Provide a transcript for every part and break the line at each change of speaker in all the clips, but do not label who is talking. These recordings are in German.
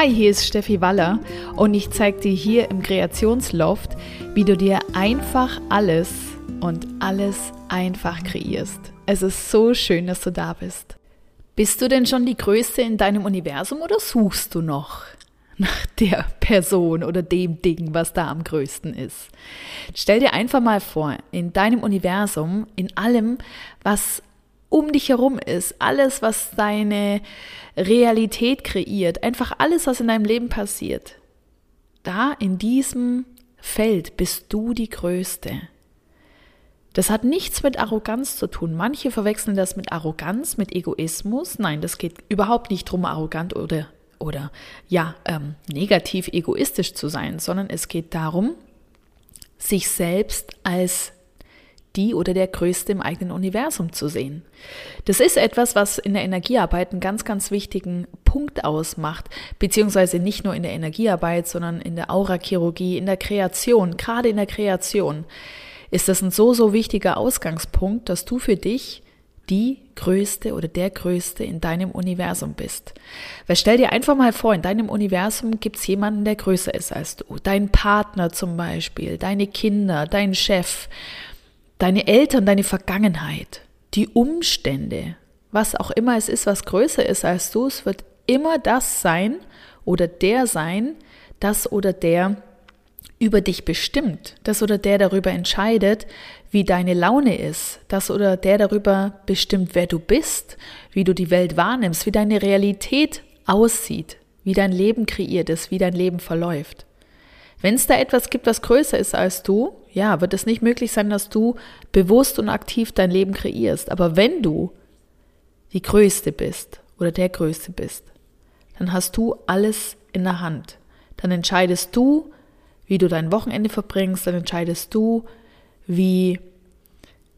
Hi, hier ist Steffi Waller und ich zeige dir hier im Kreationsloft, wie du dir einfach alles und alles einfach kreierst. Es ist so schön, dass du da bist. Bist du denn schon die Größte in deinem Universum oder suchst du noch nach der Person oder dem Ding, was da am größten ist? Stell dir einfach mal vor, in deinem Universum, in allem, was um dich herum ist, alles, was deine Realität kreiert, einfach alles, was in deinem Leben passiert, da in diesem Feld bist du die Größte. Das hat nichts mit Arroganz zu tun. Manche verwechseln das mit Arroganz, mit Egoismus. Nein, das geht überhaupt nicht darum, arrogant oder, oder ja, ähm, negativ egoistisch zu sein, sondern es geht darum, sich selbst als die oder der Größte im eigenen Universum zu sehen. Das ist etwas, was in der Energiearbeit einen ganz, ganz wichtigen Punkt ausmacht, beziehungsweise nicht nur in der Energiearbeit, sondern in der Aurachirurgie, in der Kreation, gerade in der Kreation ist das ein so, so wichtiger Ausgangspunkt, dass du für dich die Größte oder der Größte in deinem Universum bist. Weil stell dir einfach mal vor, in deinem Universum gibt es jemanden, der größer ist als du. Dein Partner zum Beispiel, deine Kinder, dein Chef, deine Eltern, deine Vergangenheit, die Umstände, was auch immer es ist, was größer ist als du, es wird immer das sein oder der sein, das oder der über dich bestimmt, das oder der darüber entscheidet, wie deine Laune ist, das oder der darüber bestimmt, wer du bist, wie du die Welt wahrnimmst, wie deine Realität aussieht, wie dein Leben kreiert ist, wie dein Leben verläuft. Wenn es da etwas gibt, was größer ist als du, ja, wird es nicht möglich sein, dass du bewusst und aktiv dein Leben kreierst. Aber wenn du die Größte bist oder der Größte bist, dann hast du alles in der Hand. Dann entscheidest du, wie du dein Wochenende verbringst, dann entscheidest du, wie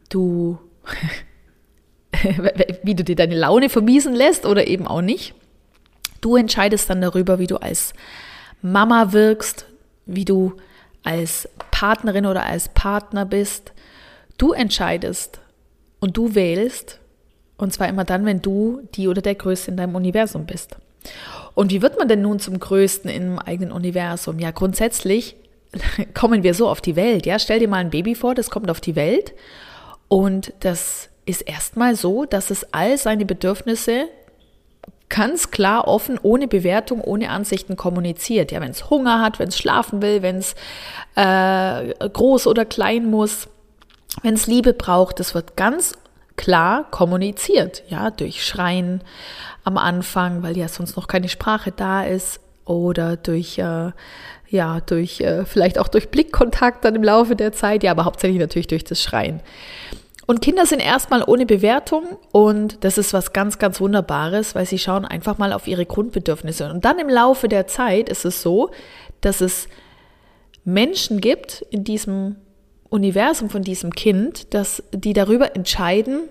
du, wie du dir deine Laune vermiesen lässt oder eben auch nicht. Du entscheidest dann darüber, wie du als Mama wirkst, wie du als Partnerin oder als Partner bist. Du entscheidest und du wählst. Und zwar immer dann, wenn du die oder der Größte in deinem Universum bist. Und wie wird man denn nun zum Größten im eigenen Universum? Ja, grundsätzlich kommen wir so auf die Welt. Ja, stell dir mal ein Baby vor, das kommt auf die Welt und das ist erstmal so, dass es all seine Bedürfnisse ganz klar, offen, ohne Bewertung, ohne Ansichten kommuniziert. Ja, wenn es Hunger hat, wenn es schlafen will, wenn es äh, groß oder klein muss, wenn es Liebe braucht, das wird ganz klar kommuniziert. Ja, durch Schreien am Anfang, weil ja sonst noch keine Sprache da ist oder durch äh, ja durch äh, vielleicht auch durch Blickkontakt dann im Laufe der Zeit, ja, aber hauptsächlich natürlich durch das Schreien. Und Kinder sind erstmal ohne Bewertung und das ist was ganz, ganz Wunderbares, weil sie schauen einfach mal auf ihre Grundbedürfnisse. Und dann im Laufe der Zeit ist es so, dass es Menschen gibt in diesem Universum von diesem Kind, dass die darüber entscheiden,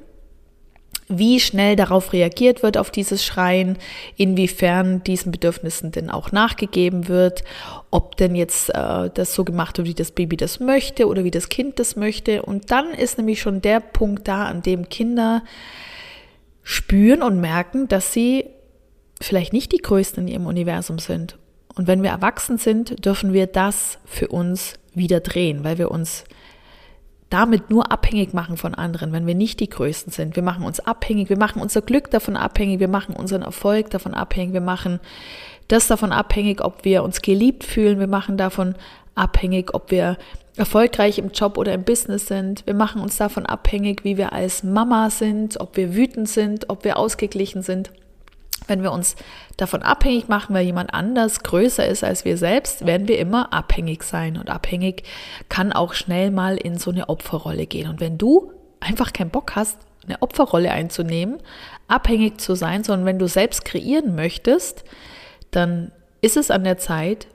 wie schnell darauf reagiert wird, auf dieses Schreien, inwiefern diesen Bedürfnissen denn auch nachgegeben wird, ob denn jetzt äh, das so gemacht wird, wie das Baby das möchte oder wie das Kind das möchte. Und dann ist nämlich schon der Punkt da, an dem Kinder spüren und merken, dass sie vielleicht nicht die Größten in ihrem Universum sind. Und wenn wir erwachsen sind, dürfen wir das für uns wieder drehen, weil wir uns damit nur abhängig machen von anderen, wenn wir nicht die Größten sind. Wir machen uns abhängig, wir machen unser Glück davon abhängig, wir machen unseren Erfolg davon abhängig, wir machen das davon abhängig, ob wir uns geliebt fühlen, wir machen davon abhängig, ob wir erfolgreich im Job oder im Business sind. Wir machen uns davon abhängig, wie wir als Mama sind, ob wir wütend sind, ob wir ausgeglichen sind. Wenn wir uns davon abhängig machen, weil jemand anders größer ist als wir selbst, werden wir immer abhängig sein. Und abhängig kann auch schnell mal in so eine Opferrolle gehen. Und wenn du einfach keinen Bock hast, eine Opferrolle einzunehmen, abhängig zu sein, sondern wenn du selbst kreieren möchtest, dann ist es an der Zeit,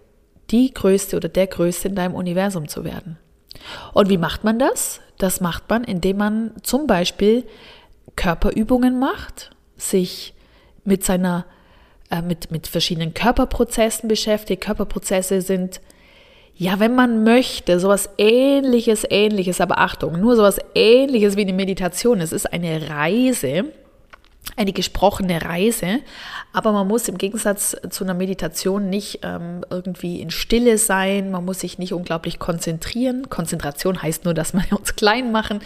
die Größte oder der Größte in deinem Universum zu werden. Und wie macht man das? Das macht man, indem man zum Beispiel Körperübungen macht, sich mit seiner, äh, mit, mit verschiedenen Körperprozessen beschäftigt. Körperprozesse sind, ja, wenn man möchte, sowas ähnliches, ähnliches, aber Achtung, nur sowas ähnliches wie eine Meditation. Es ist eine Reise, eine gesprochene Reise, aber man muss im Gegensatz zu einer Meditation nicht ähm, irgendwie in Stille sein, man muss sich nicht unglaublich konzentrieren. Konzentration heißt nur, dass wir uns klein machen.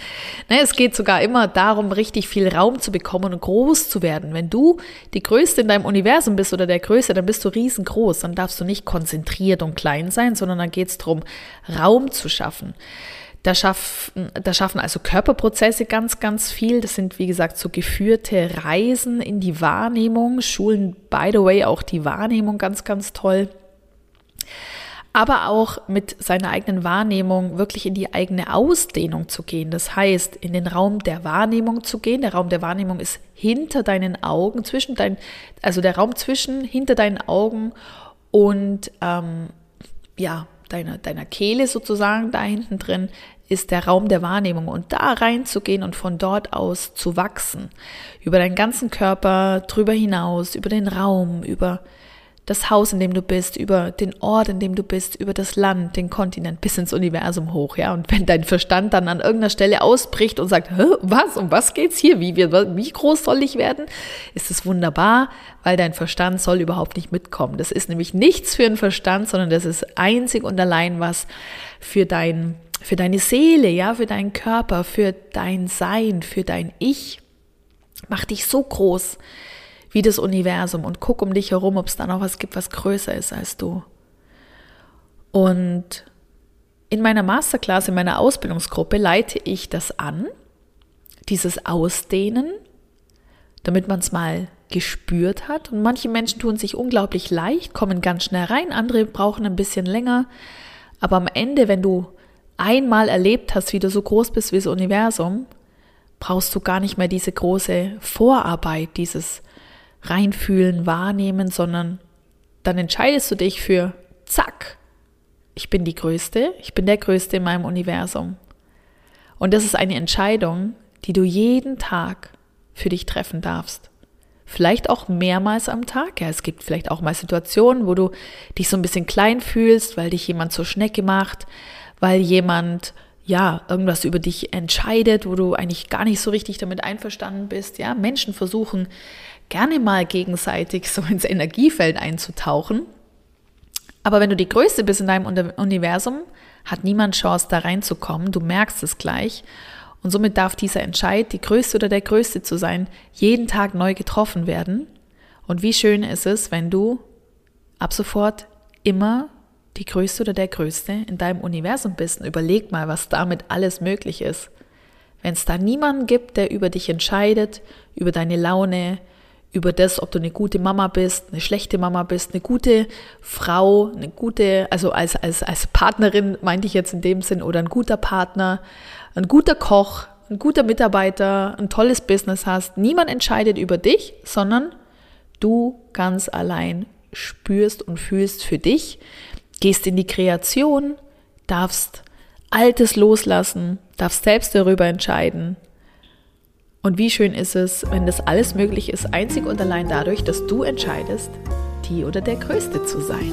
Ne, es geht sogar immer darum, richtig viel Raum zu bekommen und groß zu werden. Wenn du die Größte in deinem Universum bist oder der Größte, dann bist du riesengroß. Dann darfst du nicht konzentriert und klein sein, sondern dann geht es darum, Raum zu schaffen. Da schaffen, da schaffen also Körperprozesse ganz, ganz viel. Das sind, wie gesagt, so geführte Reisen in die Wahrnehmung. Schulen, by the way, auch die Wahrnehmung ganz, ganz toll. Aber auch mit seiner eigenen Wahrnehmung wirklich in die eigene Ausdehnung zu gehen. Das heißt, in den Raum der Wahrnehmung zu gehen. Der Raum der Wahrnehmung ist hinter deinen Augen, zwischen deinen, also der Raum zwischen, hinter deinen Augen und ähm, ja, deiner, deiner Kehle sozusagen, da hinten drin, ist der Raum der Wahrnehmung und da reinzugehen und von dort aus zu wachsen. Über deinen ganzen Körper, drüber hinaus, über den Raum, über das Haus, in dem du bist, über den Ort, in dem du bist, über das Land, den Kontinent bis ins Universum hoch, ja. Und wenn dein Verstand dann an irgendeiner Stelle ausbricht und sagt, was, um was geht's hier? Wie, wie, wie groß soll ich werden? Ist es wunderbar, weil dein Verstand soll überhaupt nicht mitkommen. Das ist nämlich nichts für den Verstand, sondern das ist einzig und allein was für dein, für deine Seele, ja, für deinen Körper, für dein Sein, für dein Ich. Mach dich so groß wie das Universum und guck um dich herum, ob es da noch was gibt, was größer ist als du. Und in meiner Masterclass, in meiner Ausbildungsgruppe leite ich das an, dieses Ausdehnen, damit man es mal gespürt hat. Und manche Menschen tun sich unglaublich leicht, kommen ganz schnell rein, andere brauchen ein bisschen länger. Aber am Ende, wenn du einmal erlebt hast, wie du so groß bist wie das Universum, brauchst du gar nicht mehr diese große Vorarbeit, dieses reinfühlen, wahrnehmen, sondern dann entscheidest du dich für, zack, ich bin die Größte, ich bin der Größte in meinem Universum. Und das ist eine Entscheidung, die du jeden Tag für dich treffen darfst. Vielleicht auch mehrmals am Tag. Ja, es gibt vielleicht auch mal Situationen, wo du dich so ein bisschen klein fühlst, weil dich jemand zur Schnecke macht, weil jemand ja, irgendwas über dich entscheidet, wo du eigentlich gar nicht so richtig damit einverstanden bist. Ja, Menschen versuchen gerne mal gegenseitig so ins Energiefeld einzutauchen. Aber wenn du die Größte bist in deinem Universum, hat niemand Chance, da reinzukommen. Du merkst es gleich. Und somit darf dieser Entscheid, die Größte oder der Größte zu sein, jeden Tag neu getroffen werden. Und wie schön ist es, wenn du ab sofort immer die Größte oder der Größte in deinem Universum bist. Und überleg mal, was damit alles möglich ist. Wenn es da niemanden gibt, der über dich entscheidet, über deine Laune, über das, ob du eine gute Mama bist, eine schlechte Mama bist, eine gute Frau, eine gute, also als, als, als Partnerin meinte ich jetzt in dem Sinn, oder ein guter Partner, ein guter Koch, ein guter Mitarbeiter, ein tolles Business hast. Niemand entscheidet über dich, sondern du ganz allein spürst und fühlst für dich, gehst in die Kreation, darfst Altes loslassen, darfst selbst darüber entscheiden und wie schön ist es, wenn das alles möglich ist, einzig und allein dadurch, dass du entscheidest, die oder der Größte zu sein.